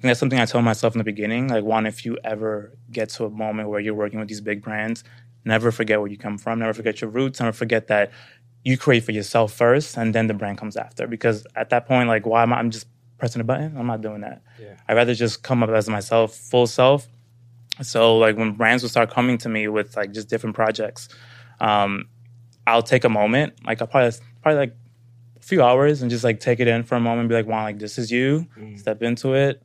think that's something I told myself in the beginning. Like, one, if you ever get to a moment where you're working with these big brands, never forget where you come from, never forget your roots, never forget that you create for yourself first and then the brand comes after. Because at that point, like, why am I, I'm just pressing a button? I'm not doing that. Yeah. I'd rather just come up as myself, full self. So, like, when brands will start coming to me with like just different projects, um, I'll take a moment, like, I'll probably, probably like a few hours and just like take it in for a moment and be like, wow, like, this is you, step into it,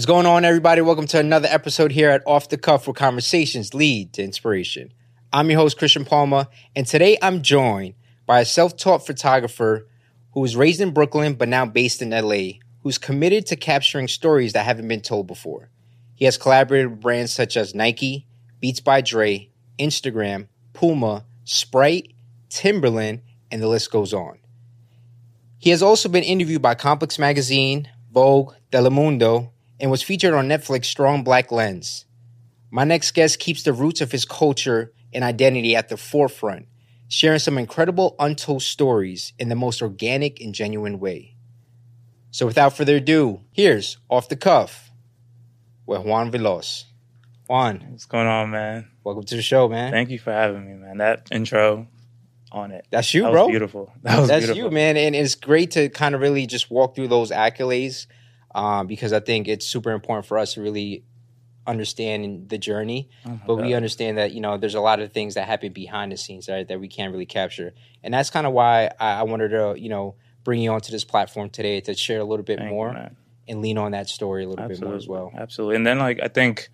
What's going on, everybody? Welcome to another episode here at Off the Cuff, where conversations lead to inspiration. I'm your host, Christian Palmer, and today I'm joined by a self taught photographer who was raised in Brooklyn but now based in LA, who's committed to capturing stories that haven't been told before. He has collaborated with brands such as Nike, Beats by Dre, Instagram, Puma, Sprite, Timberland, and the list goes on. He has also been interviewed by Complex Magazine, Vogue, Telemundo, and was featured on Netflix Strong Black Lens. My next guest keeps the roots of his culture and identity at the forefront, sharing some incredible untold stories in the most organic and genuine way. So without further ado, here's Off the Cuff with Juan Veloz. Juan, what's going on, man? welcome to the show, man. Thank you for having me, man. That intro on it. That's you, that bro. Was beautiful. That was That's beautiful. you, man. And it's great to kind of really just walk through those accolades um, because I think it's super important for us to really understand the journey. Oh but we understand that you know there's a lot of things that happen behind the scenes right, that we can't really capture, and that's kind of why I, I wanted to you know bring you onto this platform today to share a little bit Thank more man. and lean on that story a little bit more as well. Absolutely. And then like I think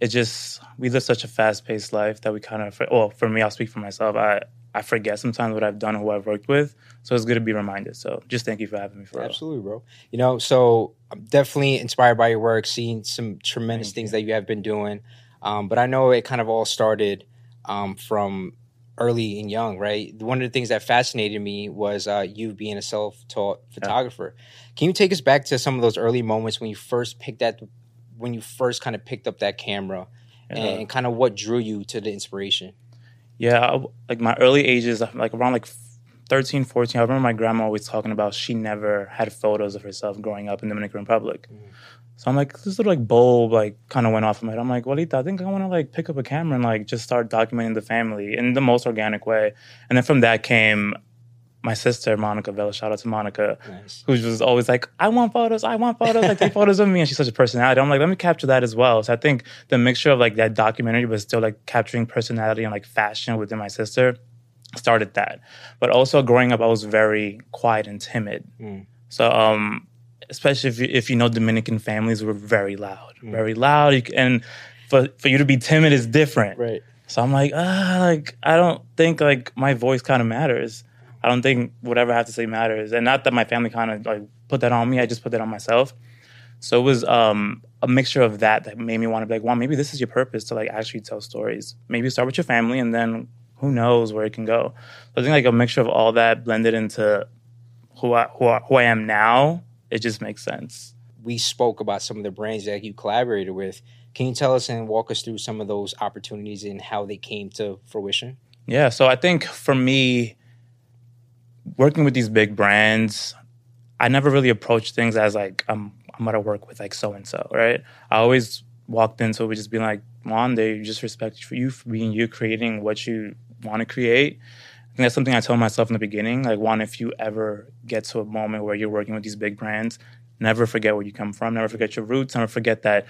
it just we live such a fast paced life that we kind of well for me I'll speak for myself I I forget sometimes what I've done and who I've worked with so it's good to be reminded so just thank you for having me for. Absolutely, bro. You know, so I'm definitely inspired by your work, seeing some tremendous Thank things you. that you have been doing. Um, but I know it kind of all started um, from early and young, right? One of the things that fascinated me was uh, you being a self-taught photographer. Can you take us back to some of those early moments when you first picked that, when you first kind of picked up that camera, Yeah. and, kind of what drew you to the inspiration? Yeah, I, like my early ages, uh, like around like 13, 14, I remember my grandma always talking about she never had photos of herself growing up in the Dominican Republic. Mm. So I'm like, this little like bulb like kind of went off in my head. I'm like, Walita, I think I want to like pick up a camera and like just start documenting the family in the most organic way. And then from that came my sister, Monica Vela. Shout out to Monica Nice. who was always like, I want photos, I want photos, like take photos of me. And she's such a personality. I'm like, let me capture that as well. So I think the mixture of like that documentary, but still like capturing personality and like fashion within my sister started that. But also growing up, I was very quiet and timid. Mm. So, um, especially if you, if you know Dominican families were very loud, Mm. very loud. And for, for you to be timid is different. Right. So I'm like, ah, like I don't think like my voice kind of matters. I don't think whatever I have to say matters, and not that my family kind of like put that on me. I just put that on myself. So it was um, a mixture of that that made me want to be like, well, maybe this is your purpose to like actually tell stories. Maybe start with your family, and then who knows where it can go. So I think like a mixture of all that blended into who I who I, who I am now. It just makes sense. we spoke about some of the brands that you collaborated with. Can you tell us and walk us through some of those opportunities and how they came to fruition? Yeah, so I think for me, working with these big brands, I never really approached things as like I'm I'm gonna work with like so and so, right? I always walked into it just being like, one, they just respect you for being you, creating what you want to create. I think that's something I told myself in the beginning. Like, one, if you ever get to a moment where you're working with these big brands, never forget where you come from, never forget your roots, never forget that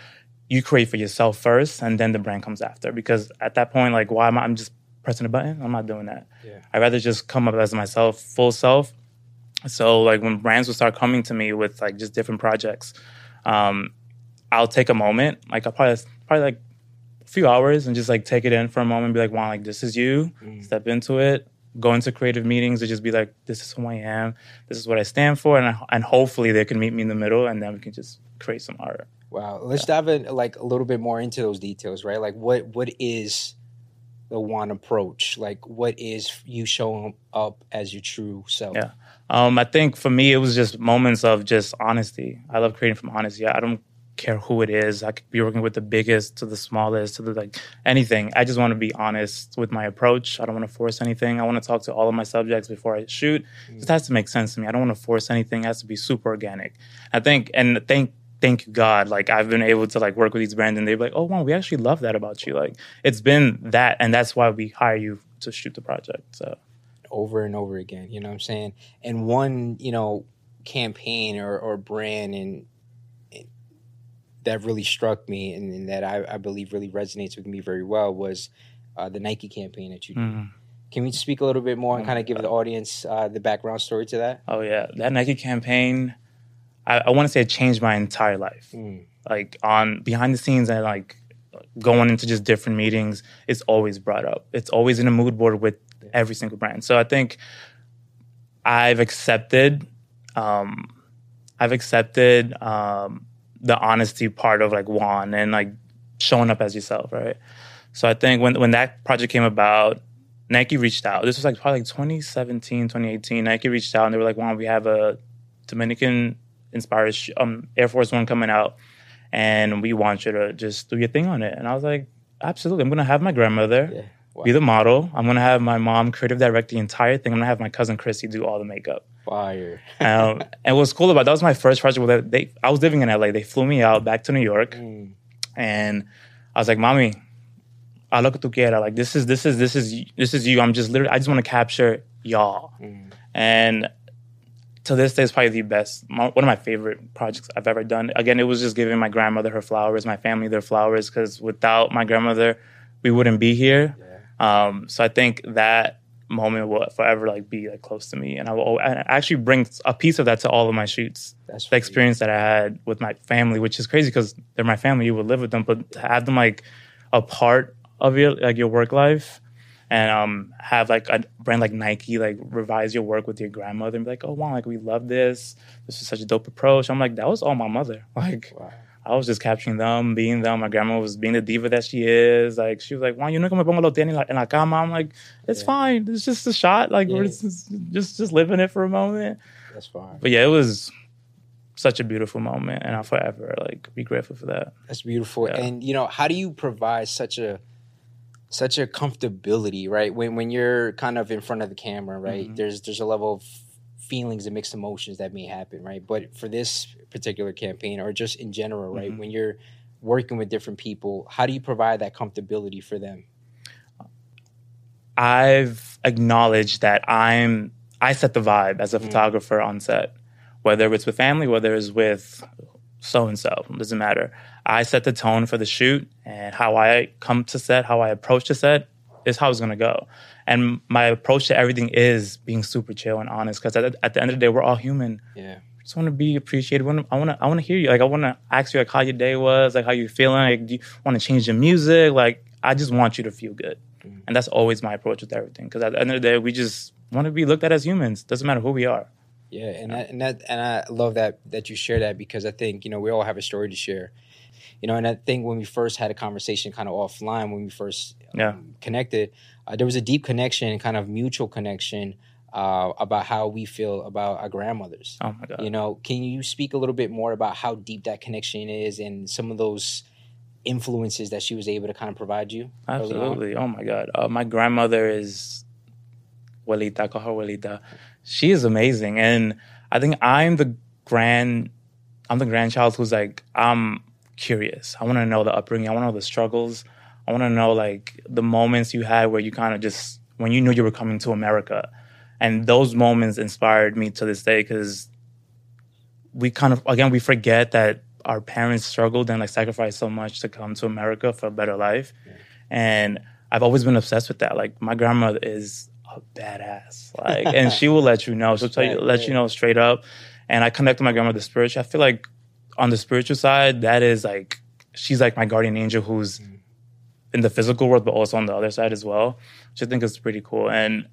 you create for yourself first, and then the brand comes after. Because at that point, like, why am I? I'm just pressing a button. I'm not doing that. Yeah. I'd rather just come up as myself, full self. So like when brands will start coming to me with like just different projects, um, I'll take a moment. Like I'll probably probably like a few hours and just like take it in for a moment and be like, wow, like this is you. Mm. Step into it. Go into creative meetings and just be like, this is who I am. This is what I stand for, and I, and hopefully they can meet me in the middle, and then we can just create some art. Wow. Let's dive in like a little bit more into those details, right? Like what what is the one approach? Like what is you showing up as your true self? Yeah. Um, I think for me, it was just moments of just honesty. I love creating from honesty. I don't care who it is. I could be working with the biggest to the smallest to the like anything. I just want to be honest with my approach. I don't want to force anything. I want to talk to all of my subjects before I shoot. It has to make sense to me. I don't want to force anything. It has to be super organic. I think and thank thank you God, like I've been able to like work with these brands and they're like, oh wow, we actually love that about you. Like it's been that and that's why we hire you to shoot the project. So over and over again. You know what I'm saying? And one, you know, campaign or, or brand and, and that really struck me and, and that I, I, believe really resonates with me very well was uh, the Nike campaign that you did. Mm. Can we speak a little bit more and kind of give the audience uh, the background story to that? Oh yeah, that Nike campaign. I, I want to say it changed my entire life. Mm. Like on behind the scenes and like going into just different meetings, it's always brought up. It's always in a mood board with every single brand. So I think I've accepted, um, I've accepted um, the honesty part of like Juan and like showing up as yourself, right? So I think when when that project came about, Nike reached out. This was like probably like 2017, 2018. Nike reached out and they were like, "Juan, we have a Dominican inspired um, Air Force One coming out, and we want you to just do your thing on it." And I was like, "Absolutely! I'm gonna have my grandmother." Yeah Wow. Be the model. I'm gonna have my mom creative direct the entire thing. I'm gonna have my cousin Chrissy do all the makeup. Fire. um, and what's cool about that was my first project. Where they, I was living in LA. They flew me out back to New York, mm. and I was like, "Mommy, I look at tu quiera. Like this is this is this is this is you. I'm just literally. I just want to capture y'all." Mm. And to this day, it's probably the best. one of my favorite projects I've ever done. Again, it was just giving my grandmother her flowers, my family their flowers, because without my grandmother, we wouldn't be here. Yeah um, so I think that moment will forever like be like close to me, and I will I actually bring a piece of that to all of my shoots. That's the experience that I had with my family, which is crazy because they're my family. You would live with them, but to have them like a part of your like your work life and um, have like a brand like Nike like revise your work with your grandmother and be like, oh wow, like we love this. This is such a dope approach. I'm like, that was all my mother. Like wow. I was just capturing them, being them. My grandma was being the diva that she is. Like she was like, "Why you no me pongo los tenis en la cama?" I'm like, "It's yeah. fine. It's just a shot. Like yeah. we're just, just just living it for a moment." That's fine. But yeah, it was such a beautiful moment, and I'll forever like be grateful for that. That's beautiful. Yeah. And you know, how do you provide such a such a comfortability, right? When when you're kind of in front of the camera, right? Mm-hmm. There's there's a level of feelings and mixed emotions that may happen, right? But for this particular campaign or just in general, right? Mm-hmm. When you're working with different people, how do you provide that comfortability for them? I've acknowledged that I'm I set the vibe as a mm-hmm. photographer on set, whether it's with family, whether it's with so and so, doesn't matter. I set the tone for the shoot and how I come to set, how I approach the set is how it's gonna go. And my approach to everything is being super chill and honest because at, at, the end of the day, we're all human. Yeah. Just want to be appreciated. I want to. I want to hear you. Like I want to ask you like how your day was, like how you feeling. Like do you want to change your music? Like I just want you to feel good, mm-hmm. and that's always my approach with everything. Because at the end of the day, we just want to be looked at as humans. Doesn't matter who we are. Yeah, and that, and that and I love that that you share that because I think you know we all have a story to share, you know. And I think when we first had a conversation, kind of offline, when we first um, yeah. connected, uh, there was a deep connection, kind of mutual connection uh, about how we feel about our grandmothers. Oh my god! You know, can you speak a little bit more about how deep that connection is and some of those influences that she was able to kind of provide you? Absolutely. Oh my god! Uh, my grandmother is Abuelita, call her Abuelita. She is amazing, and I think I'm the grand, I'm the grandchild who's like I'm curious. I want to know the upbringing. I want to know the struggles. I want to know like the moments you had where you kind of just when you knew you were coming to America, and those moments inspired me to this day because we kind of again we forget that our parents struggled and like sacrificed so much to come to America for a better life, yeah. and I've always been obsessed with that. Like my grandmother is a badass, like, and she will let you know. She'll tell you, let you know straight up. And I connect with my grandmother spiritual. I feel like on the spiritual side, that is like she's like my guardian angel who's mm in the physical world, but also on the other side as well, which I think is pretty cool. And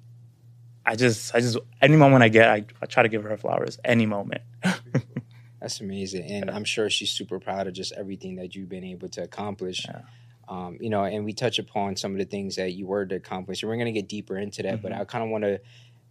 I just, I just, any moment I get, I, I try to give her flowers. Any moment. That's amazing, and yeah. I'm sure she's super proud of just everything that you've been able to accomplish. Yeah. Um, you know, and we touch upon some of the things that you were to accomplish, and we're going to get deeper into that. Mm-hmm. But I kind of want to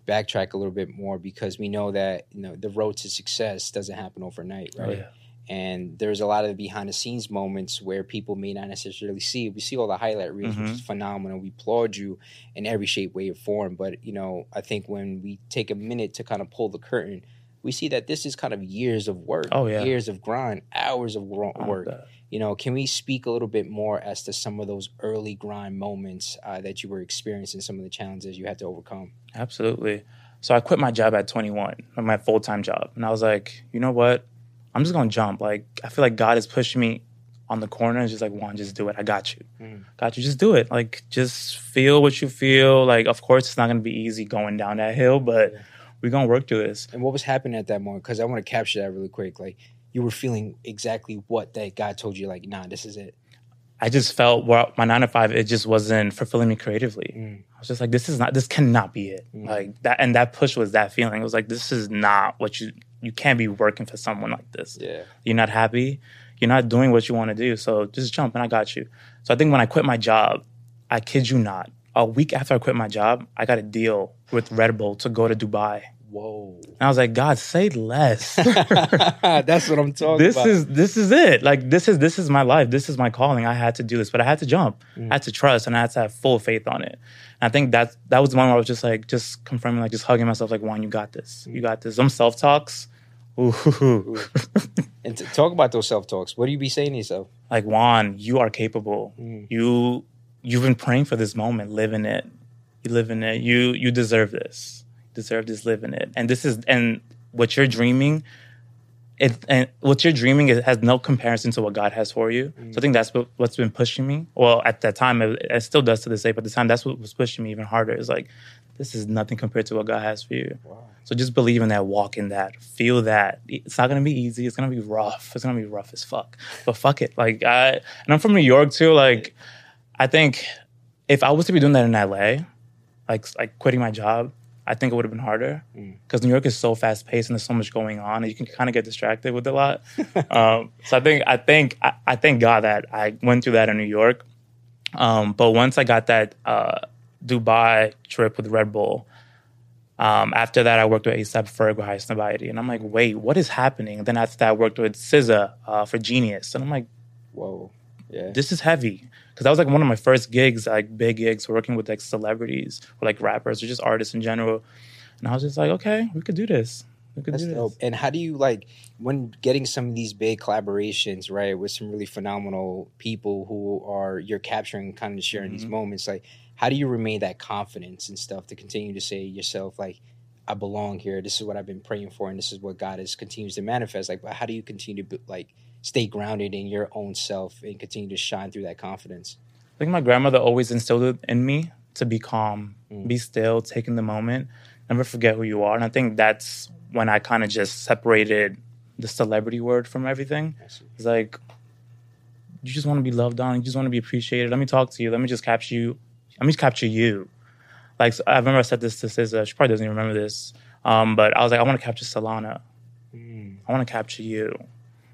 backtrack a little bit more because we know that you know the road to success doesn't happen overnight, oh, right? Oh, yeah. And there's a lot of behind the scenes moments where people may not necessarily see. We see all the highlight reels, which Mhm. is phenomenal. We applaud you in every shape, way, or form. But you know, I think when we take a minute to kind of pull the curtain, we see that this is kind of years of work, Oh, yeah. years of grind, hours of work. You know, can we speak a little bit more as to some of those early grind moments uh, that you were experiencing, some of the challenges you had to overcome? Absolutely. So I quit my job at 21, my full time job. And I was like, you know what? I'm just to jump. Like, I feel like God is pushing me on the corner. and just like, Juan, just do it. I got you. Mm. Got you. Just do it. Like, just feel what you feel. Like, of course, it's not to be easy going down that hill, but Yeah. we're to work through this. And what was happening at that moment? Because I want to capture that really quick. Like you were feeling exactly what that God told you. Like, nah, this is it. I just felt well, my nine to five, it just wasn't fulfilling me creatively. Mm. I was just like, this is not, this cannot be it. Mm. Like that, and that push was that feeling. It was like, this is not what you, you can't be working for someone like this. Yeah. You're not happy. You're not doing what you want to do. So just jump and I got you. So I think when I quit my job, I kid you not, a week after I quit my job, I got a deal with Red Bull to go to Dubai. Whoa. And I was like, God, say less. That's what I'm talking this about. is this is it. Like this is this is my life. This is my calling. I had to do this, but I had to jump. Mm. I had to trust, and I had to have full faith on it. I think that that was the one where I was just like, just confirming, like, just hugging myself, like, Juan, you got this. You got this. Some self talks. Ooh. and to talk about those self talks. What do you be saying to yourself? like Juan, you are capable. Mm. You you've been praying for this moment. Live in it. You live in it. You you deserve this. You deserve this. Live in it. And this is and what you're dreaming. It and what you're dreaming it has no comparison to what God has for you. So I mm. think that's what, what's been pushing me. Well, at that time, it, it still does to this day. But at the time, that's what was pushing me even harder. It's like this is nothing compared to what God has for you. Wow. So just believe in that, walk in that, feel that. It's not gonna be easy. It's gonna be rough. It's gonna be rough as fuck. But fuck it. Like I and I'm from New York too. Like I think if I was to be doing that in LA, like like quitting my job, I think it would have been harder Mm. because New York is so fast paced and there's so much going on, and you can kind of get distracted with a lot. um, so I think I think I, I thank God that I went through that in New York. Um, but once I got that uh, Dubai trip with Red Bull, um, after that, I worked with ASAP Ferg with Highsnobiety. And I'm like, wait, what is happening? And then after that, I worked with SZA uh, for Genius. And I'm like, Whoa. Yeah. this is heavy. Because that was like one of my first gigs, like big gigs, working with like celebrities or like rappers or just artists in general. And I was just like, okay, we could do this. We could That's do this. dope. And how do you like when getting some of these big collaborations, right, with some really phenomenal people who are you're capturing, kind of sharing these Mhm. moments? Like, how do you remain that confidence and stuff to continue to say yourself, like, I belong here. This is what I've been praying for, and this is what God is continues to manifest. Like, but how do you continue to like stay grounded in your own self and continue to shine through that confidence? I think my grandmother always instilled it in me to be calm, Mm. be still, take in the moment, never forget who you are. And I think that's when I kind of just separated the celebrity word from everything. It's like you just want to be loved on, you just want to be appreciated. Let me talk to you. Let me just capture you. Let me just capture you. Like so I remember I said this to SZA. She probably doesn't even remember this. Um, but I was like, I want to capture Solana. Mm. I want to capture you.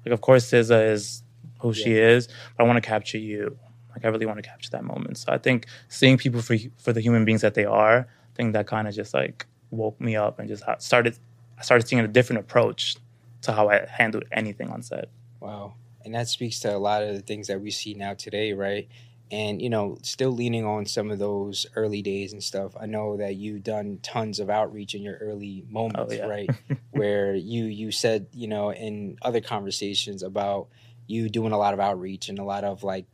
Like, of course, SZA is who she is, but I want to capture you. Like, I really want to capture that moment. So I think seeing people for for the human beings that they are, I think that kind of just like woke me up and just ha- started. I started seeing a different approach to how I handled anything on set. Wow. And that speaks to a lot of the things that we see now today, right? And, you know, still leaning on some of those early days and stuff. I know that you've done tons of outreach in your early moments, Oh, yeah. right? Where you you said, you know, in other conversations about you doing a lot of outreach and a lot of like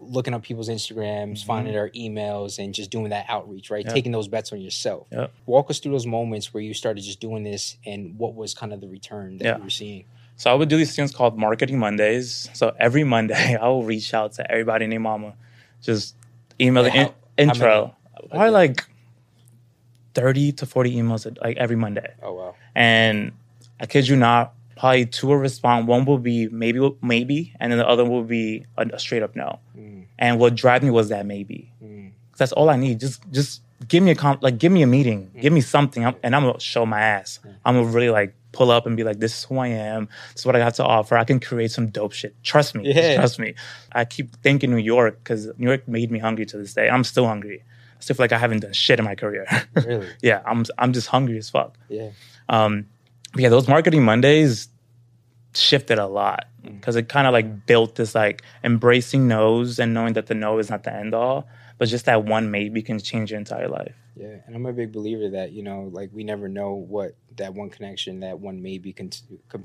looking up people's Instagrams, Mhm. finding their emails and just doing that outreach, right? Yeah. Taking those bets on yourself. Yeah. Walk us through those moments where you started just doing this and what was kind of the return that Yeah. you were seeing. So I would do these things called Marketing Mondays. So every Monday, I will reach out to everybody named Mama, just email Like the in- how- intro. many? Probably like thirty to forty emails like every Monday. Oh wow. and I kid you not, probably two will respond. One will be maybe, maybe, and then the other will be a, a straight up no. Mm, And what drive me was that maybe. mm. That's all I need. Just, just give me a comp, like give me a meeting, give me something, I'm, and I'm gonna show my ass. I'm gonna really like pull up and be like, this is who I am. This is what I have to offer. I can create some dope shit. Trust me. Yeah. trust me. I keep thinking New York because New York made me hungry to this day. I'm still hungry. I still feel like I haven't done shit in my career. Really? yeah, I'm, I'm just hungry as fuck. Yeah. Um, but yeah, those marketing Mondays, shifted a lot Mm. because it kind of like built this like embracing no's and knowing that the no is not the end all, but just that one maybe can change your entire life. Yeah, and I'm a big believer that you know, like we never know what that one connection, that one maybe can, can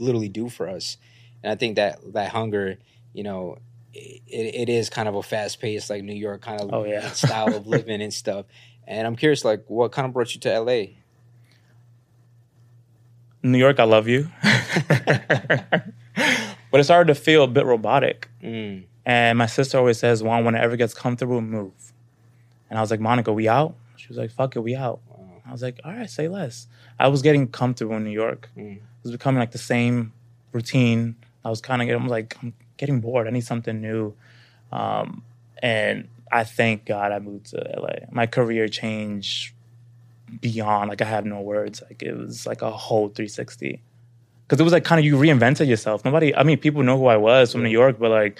literally do for us. And I think that that hunger, you know, it, it is kind of a fast paced, like New York kind of Oh, yeah. style of living and stuff. And I'm curious, like, what kind of brought you to LA? New York, I love you. but it started to feel a bit robotic. Mm, And my sister always says, Juan, when it gets comfortable, move. And I was like, Monica, we out? She was like, fuck it, we out. wow. I was like, all right, say less. I was getting comfortable in New York. Mm. It was becoming like the same routine. I was kind of getting, I'm like, I'm getting bored. I need something new. Um, and I thank God I moved to LA. My career changed beyond, like, I have no words. Like, it was like a whole 360. Because it was like kind of you reinvented yourself. Nobody, I mean, people know who I was from New York, but like,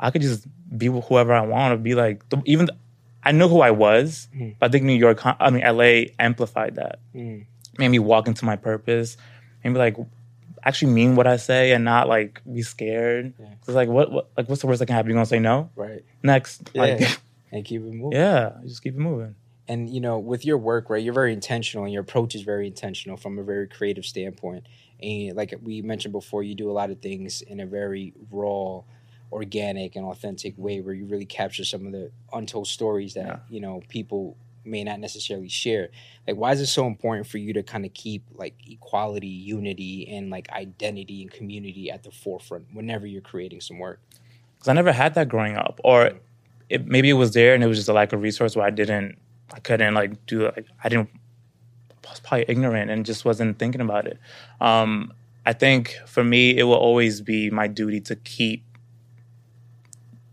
I could just be whoever I want to be. Like, the- even th- I know who I was, Mhm. but I think New York, I mean, LA amplified that Mm. made me walk into my purpose, maybe like actually mean what I say and not like be scared. Yeah. It's like what, what like what's the worst that can happen? You gonna say no? Right. Next. Yeah. Like And keep it moving. yeah, just keep it moving. and you know with your work right you're very intentional and your approach is very intentional from a very creative standpoint and like we mentioned before you do a lot of things in a very raw organic and authentic way where you really capture some of the untold stories that Yeah. you know people may not necessarily share like why is it so important for you to kind of keep like equality unity and like identity and community at the forefront whenever you're creating some work Because I never had that growing up, or it, maybe it was there and it was just a lack of resource where I didn't, I couldn't like do like I didn't. I was probably ignorant and just wasn't thinking about it. Um, I think for me, it will always be my duty to keep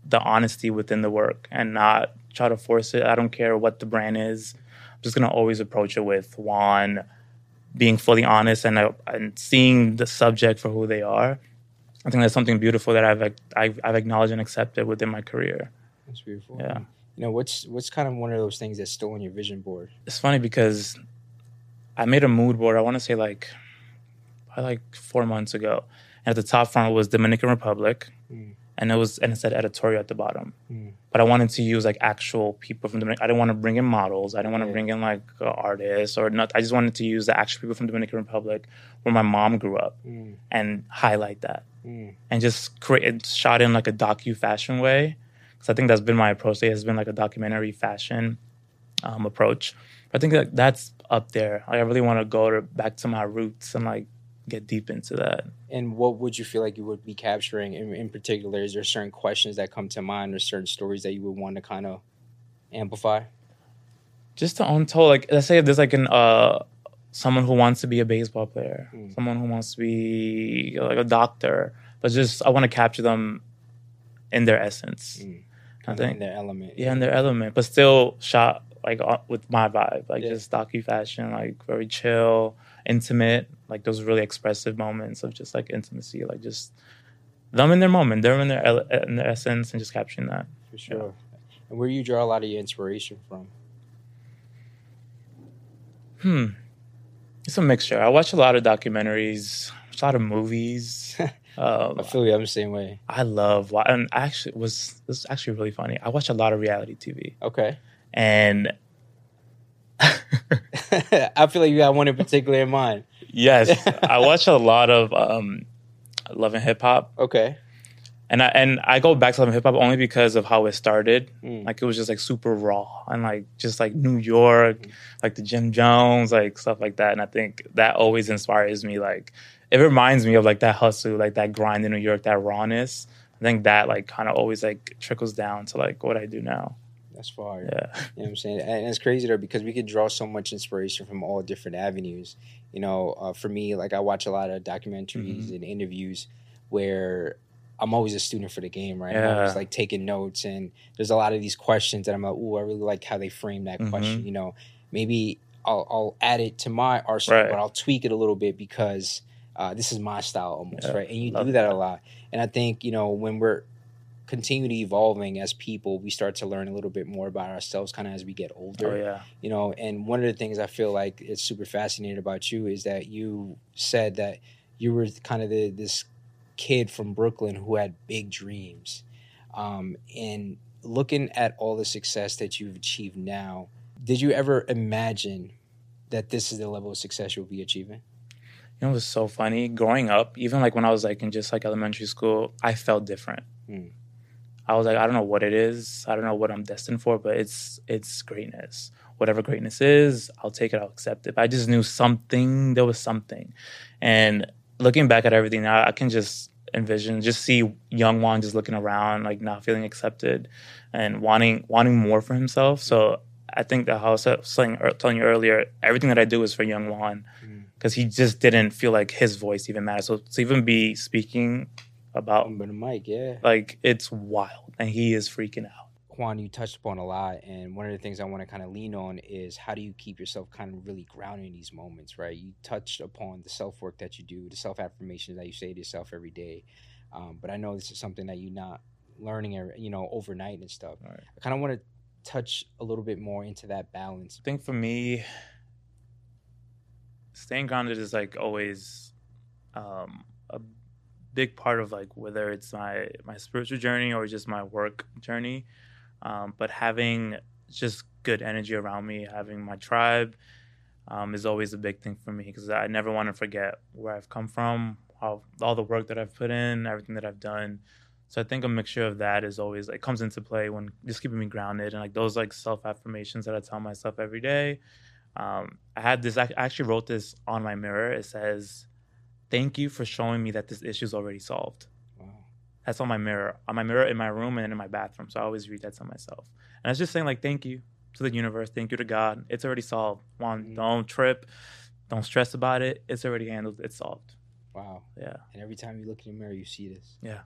the honesty within the work and not try to force it. I don't care what the brand is. I'm just gonna always approach it with one being fully honest and uh, and seeing the subject for who they are. I think that's something beautiful that I've I've, I've acknowledged and accepted within my career. that's beautiful Yeah. you know what's what's kind of one of those things that's still on your vision board It's funny because I made a mood board. I want to say like like four months ago, and at the top front was Dominican Republic, Mm. And it was and it said editorial at the bottom. Mm. But I wanted to use like actual people from Dominican. I didn't want to bring in models. I didn't want to Yeah. bring in like uh, artists or not. I just wanted to use the actual people from Dominican Republic where my mom grew up Mm. and highlight that. Mm. and just create shot in like a docu fashion way because I think that's been my approach. It has been like a documentary fashion um, approach. I think that that's up there. Like, I really want to go to, back to my roots and like get deep into that. And what would you feel like you would be capturing in, in particular? Is there certain questions that come to mind or certain stories that you would want to kind of amplify? Just to untold, like let's say if there's like an uh someone who wants to be a baseball player, Mm. someone who wants to be like a doctor, but just I want to capture them in their essence. Mm. I in their element. yeah, in their element, but still shot like uh, with my vibe, like Yeah. just docu fashion, like very chill, intimate, like those really expressive moments of just like intimacy, like just them in their moment, them in their in their essence, and just capturing that. for sure. And where you draw a lot of your inspiration from? Hmm, it's a mixture. I watch a lot of documentaries, a lot of movies. um, I feel you. I'm the same way. I love, and I actually was this is actually really funny. I watch a lot of reality TV, Okay. and I feel like you got one in particular in mind. yes, I watch a lot of um, Love and Hip Hop. Okay. and I and I go back to Love and Hip Hop only because of how it started. Mm. Like it was just like super raw and like just like New York, like the Jim Jones, like stuff like that. And I think that always inspires me. Like it reminds me of like that hustle, like that grind in New York, that rawness. I think that like kind of always like trickles down to like what I do now. That's fire. Yeah. You know what I'm saying? And it's crazy though because we could draw so much inspiration from all different avenues. You know, uh, for me, like I watch a lot of documentaries Mhm. and interviews where I'm always a student for the game, right? I'm Yeah. always like taking notes, and there's a lot of these questions that I'm like, oh, I really like how they frame that Mhm. question. You know, maybe I'll, I'll add it to my arsenal, Right. but I'll tweak it a little bit because uh, this is my style almost, Yeah, right? And you love do that a lot. And I think you know when we're continually evolving as people, we start to learn a little bit more about ourselves kind of as we get older. Oh yeah. You know, and one of the things I feel like it's super fascinating about you is that you said that you were kind of the, this kid from Brooklyn who had big dreams. Um, and looking at all the success that you've achieved now, did you ever imagine that this is the level of success you'll be achieving? You know, it was so funny. Growing up, even like when I was like in just like elementary school, I felt different. Mm. I was like, I don't know what it is. I don't know what I'm destined for, but it's it's greatness. Whatever greatness is, I'll take it. I'll accept it. But I just knew something. There was something, and looking back at everything now, I can just envision, just see young Juan just looking around, like not feeling accepted, and wanting wanting more for himself. So I think that how I was saying, telling you earlier, everything that I do is for young Juan mm. because he just didn't feel like his voice even mattered. So to even be speaking about But the mic, yeah. like it's wild, and he is freaking out. Juan, you touched upon a lot, and one of the things I want to kind of lean on is how do you keep yourself kind of really grounded in these moments, right? You touched upon the self work that you do, the self affirmations that you say to yourself every day, um, but I know this is something that you're not learning, you know, overnight and stuff. Right. I kind of want to touch a little bit more into that balance. I think for me, staying grounded is like always um, big part of like whether it's my my spiritual journey or just my work journey. Um, but having just good energy around me, having my tribe, um, is always a big thing for me because I never want to forget where I've come from, all the work that I've put in, everything that I've done. So I think a mixture of that is always like comes into play when just keeping me grounded and like those like self affirmations that I tell myself every day. Um, I had this. I actually wrote this on my mirror. It says, "Thank you for showing me that this issue is already solved." Wow. That's on my mirror, on my mirror in my room and in my bathroom. So I always read that to myself. And I was just saying like, "Thank you to the universe. Thank you to God. It's already solved. One, Mm. don't trip, don't stress about it. It's already handled. It's solved." Wow. Yeah. And every time you look in the mirror, you see this. Yeah.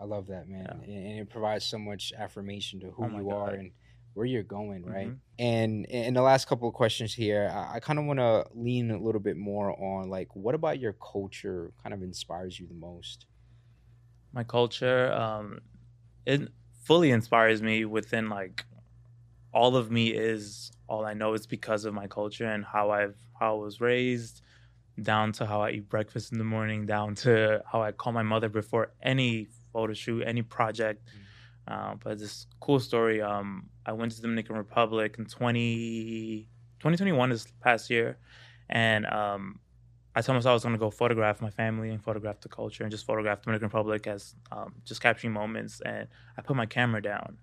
I love that, man. Yeah. And, and it provides so much affirmation to who Oh you are and where you're going, right? Mhm. And in the last couple of questions here, I, I kind of want to lean a little bit more on like, what about your culture kind of inspires you the most? my culture um it fully inspires me within like all of me is all i know is because of my culture and how i've how i was raised down to how i eat breakfast in the morning down to how i call my mother before any photo shoot any project um, but this cool story um i went to the dominican republic in 20 2021 this past year and um I told myself I was going to go photograph my family and photograph the culture and just photograph the Dominican Republic as um, just capturing moments. And I put my camera down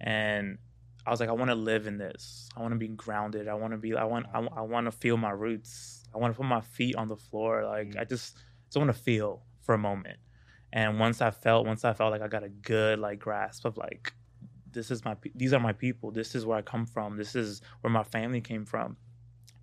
and I was like, I want to live in this. I want to be grounded. I want to be. I want. I, I want to feel my roots. I want to put my feet on the floor. Like Mm. I just, just want to feel for a moment. And once I felt, once I felt like I got a good like grasp of like, this is my. These are my people. This is where I come from. This is where my family came from.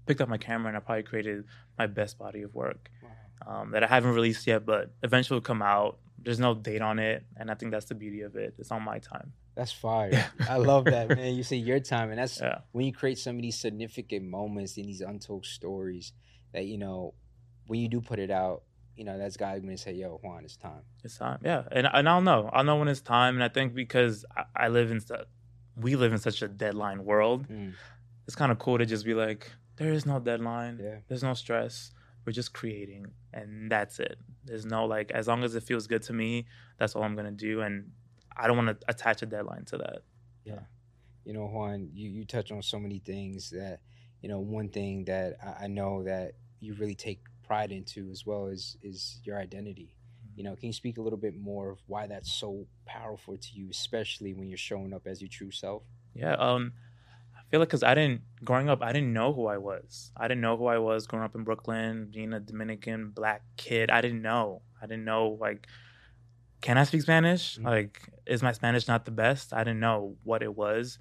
Picked up my camera and I probably created my best body of work Wow. um, that I haven't released yet, but eventually will come out. There's no date on it, and I think that's the beauty of it. It's on my time. That's fire. I love that, man. You say your time, and that's Yeah, when you create some of these significant moments and these untold stories that you know when you do put it out, you know that's God going to say, "Yo, Juan, it's time." it's time. Yeah, and and I'll know. I'll know when it's time. And I think because I, I live in, we live in such a deadline world. Mm. It's kind of cool to just be like, there is no deadline. Yeah. There's no stress. We're just creating, and that's it. There's no like, as long as it feels good to me, that's all I'm gonna do. And I don't want to attach a deadline to that. Yeah. You know juan you, you touch on so many things that you know one thing that I, I know that you really take pride into as well is is your identity you know can you speak a little bit more of why that's so powerful to you especially when you're showing up as your true self Yeah, um, I feel like because I didn't growing up, I didn't know who I was. I didn't know who I was growing up in Brooklyn, being a Dominican black kid. I didn't know. I didn't know like, can I speak Spanish? Mhm. Like, is my Spanish not the best? I didn't know what it was,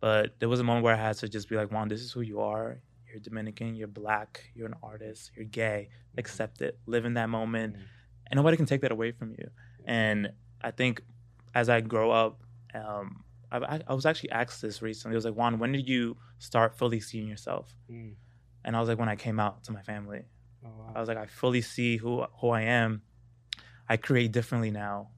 but there was a moment where I had to just be like, Juan, this is who you are. You're Dominican. You're black. You're an artist. You're gay. Accept it. Live in that moment Mhm. and nobody can take that away from you. And I think as I grow up, um, I, I, I was actually asked this recently. It was like, Juan, when did you start fully seeing yourself? Mm. And I was like, when I came out to my family, Oh, wow. I was like, I fully see who who I am. I create differently now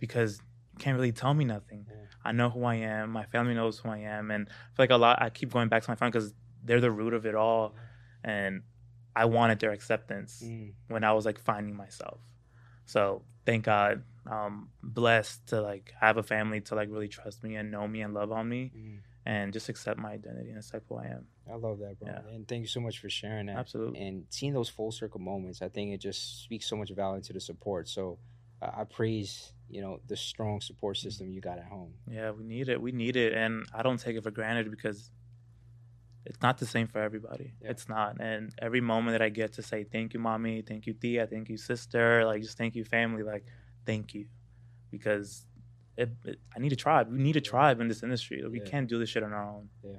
because you can't really tell me nothing. Yeah. I know who I am. My family knows who I am, and I feel like a lot. I keep going back to my family because they're the root of it all, and I wanted their acceptance Mm. when I was like finding myself. So thank God, um, blessed to like have a family to like really trust me and know me and love on me Mm. and just accept my identity and accept who I am. I love that, bro. Yeah. And thank you so much for sharing that. Absolutely. And seeing those full circle moments, I think it just speaks so much value to the support. So uh, I praise, you know, the strong support Mm-hmm. system you got at home. Yeah, we need it. We need it, and I don't take it for granted because it's not the same for everybody. Yeah. It's not. And every moment that I get to say thank you, mommy, thank you, Tia, thank you, sister, like just thank you, family, like thank you, because it, it, I need a tribe. We need a tribe in this industry. We Yeah. can't do this shit on our own. Yeah.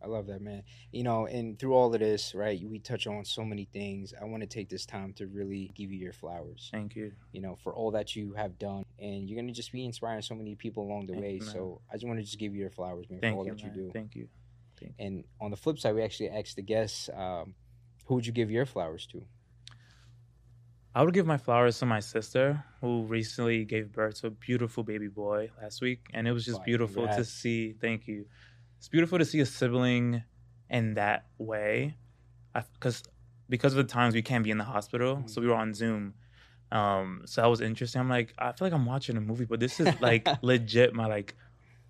I love that, man. You know, and through all of this, right, we touch on so many things. I want to take this time to really give you your flowers, Thank you. you know, for all that you have done. And you're going to just be inspiring so many people along the Thank way. you. So I just want to just give you your flowers, man, Thank for all you, that you do. Thank you. And on the flip side, we actually asked the guests, um, who would you give your flowers to? I would give my flowers to my sister, who recently gave birth to a beautiful baby boy last week, and it was just Wow, beautiful to see. Thank you. It's beautiful to see a sibling in that way, because because of the times we can't be in the hospital, Mhm. so we were on Zoom. Um, so that was interesting. I'm like, I feel like I'm watching a movie, but this is like legit my like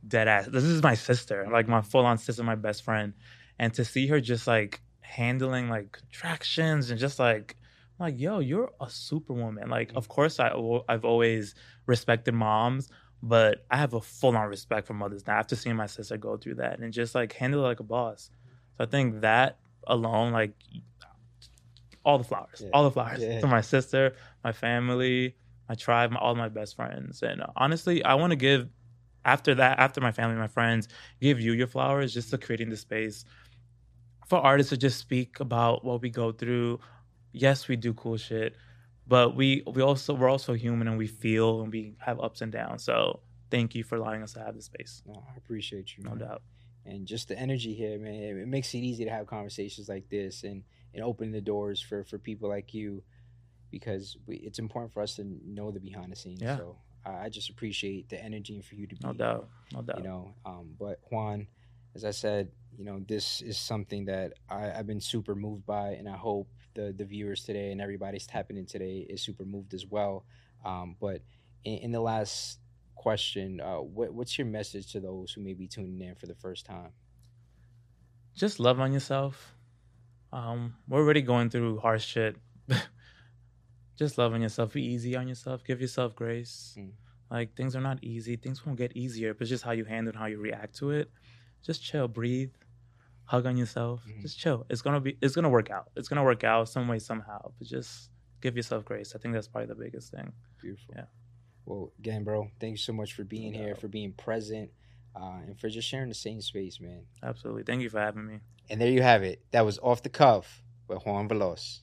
dead ass. This is my sister, like my full on sister, my best friend, and to see her just like handling like contractions and just like I'm like yo you're a superwoman like of course I, i've always respected moms but i have a full-on respect for mothers now after seeing my sister go through that and just like handle it like a boss so i think that alone like all the flowers Yeah. all the flowers Yeah. to my sister my family my tribe my, all my best friends and honestly i want to give after that after my family my friends give you your flowers just to creating the space for artists to just speak about what we go through. Yes, we do cool shit, but we we also we're also human and we feel and we have ups and downs. So thank you for allowing us to have this space. No, I appreciate you. No man. doubt. And just the energy here, man, it, it makes it easy to have conversations like this and, and open the doors for, for people like you because we, it's important for us to know the behind the scenes. Yeah. So I, just appreciate the energy and for you to be No doubt. No doubt. you know um, but juan as i said you know this is something that I, i've been super moved by and i hope the the viewers today and everybody's tapping in today is super moved as well um, but in, in the last question uh, what, what's your message to those who may be tuning in for the first time just love on yourself. Um, we're already going through hard shit. just loving yourself. Be easy on yourself. Give yourself grace. Mm. Like things are not easy. Things won't get easier, but it's just how you handle and how you react to it. Just chill, breathe, hug on yourself. Mhm. Just chill. It's gonna be. It's gonna work out. It's gonna work out some way somehow. But just give yourself grace. I think that's probably the biggest thing. beautiful Yeah. well again bro thank you so much for being No here for being present uh, and for just sharing the same space man Absolutely. Thank you for having me. and there you have it that was off the cuff with juan veloz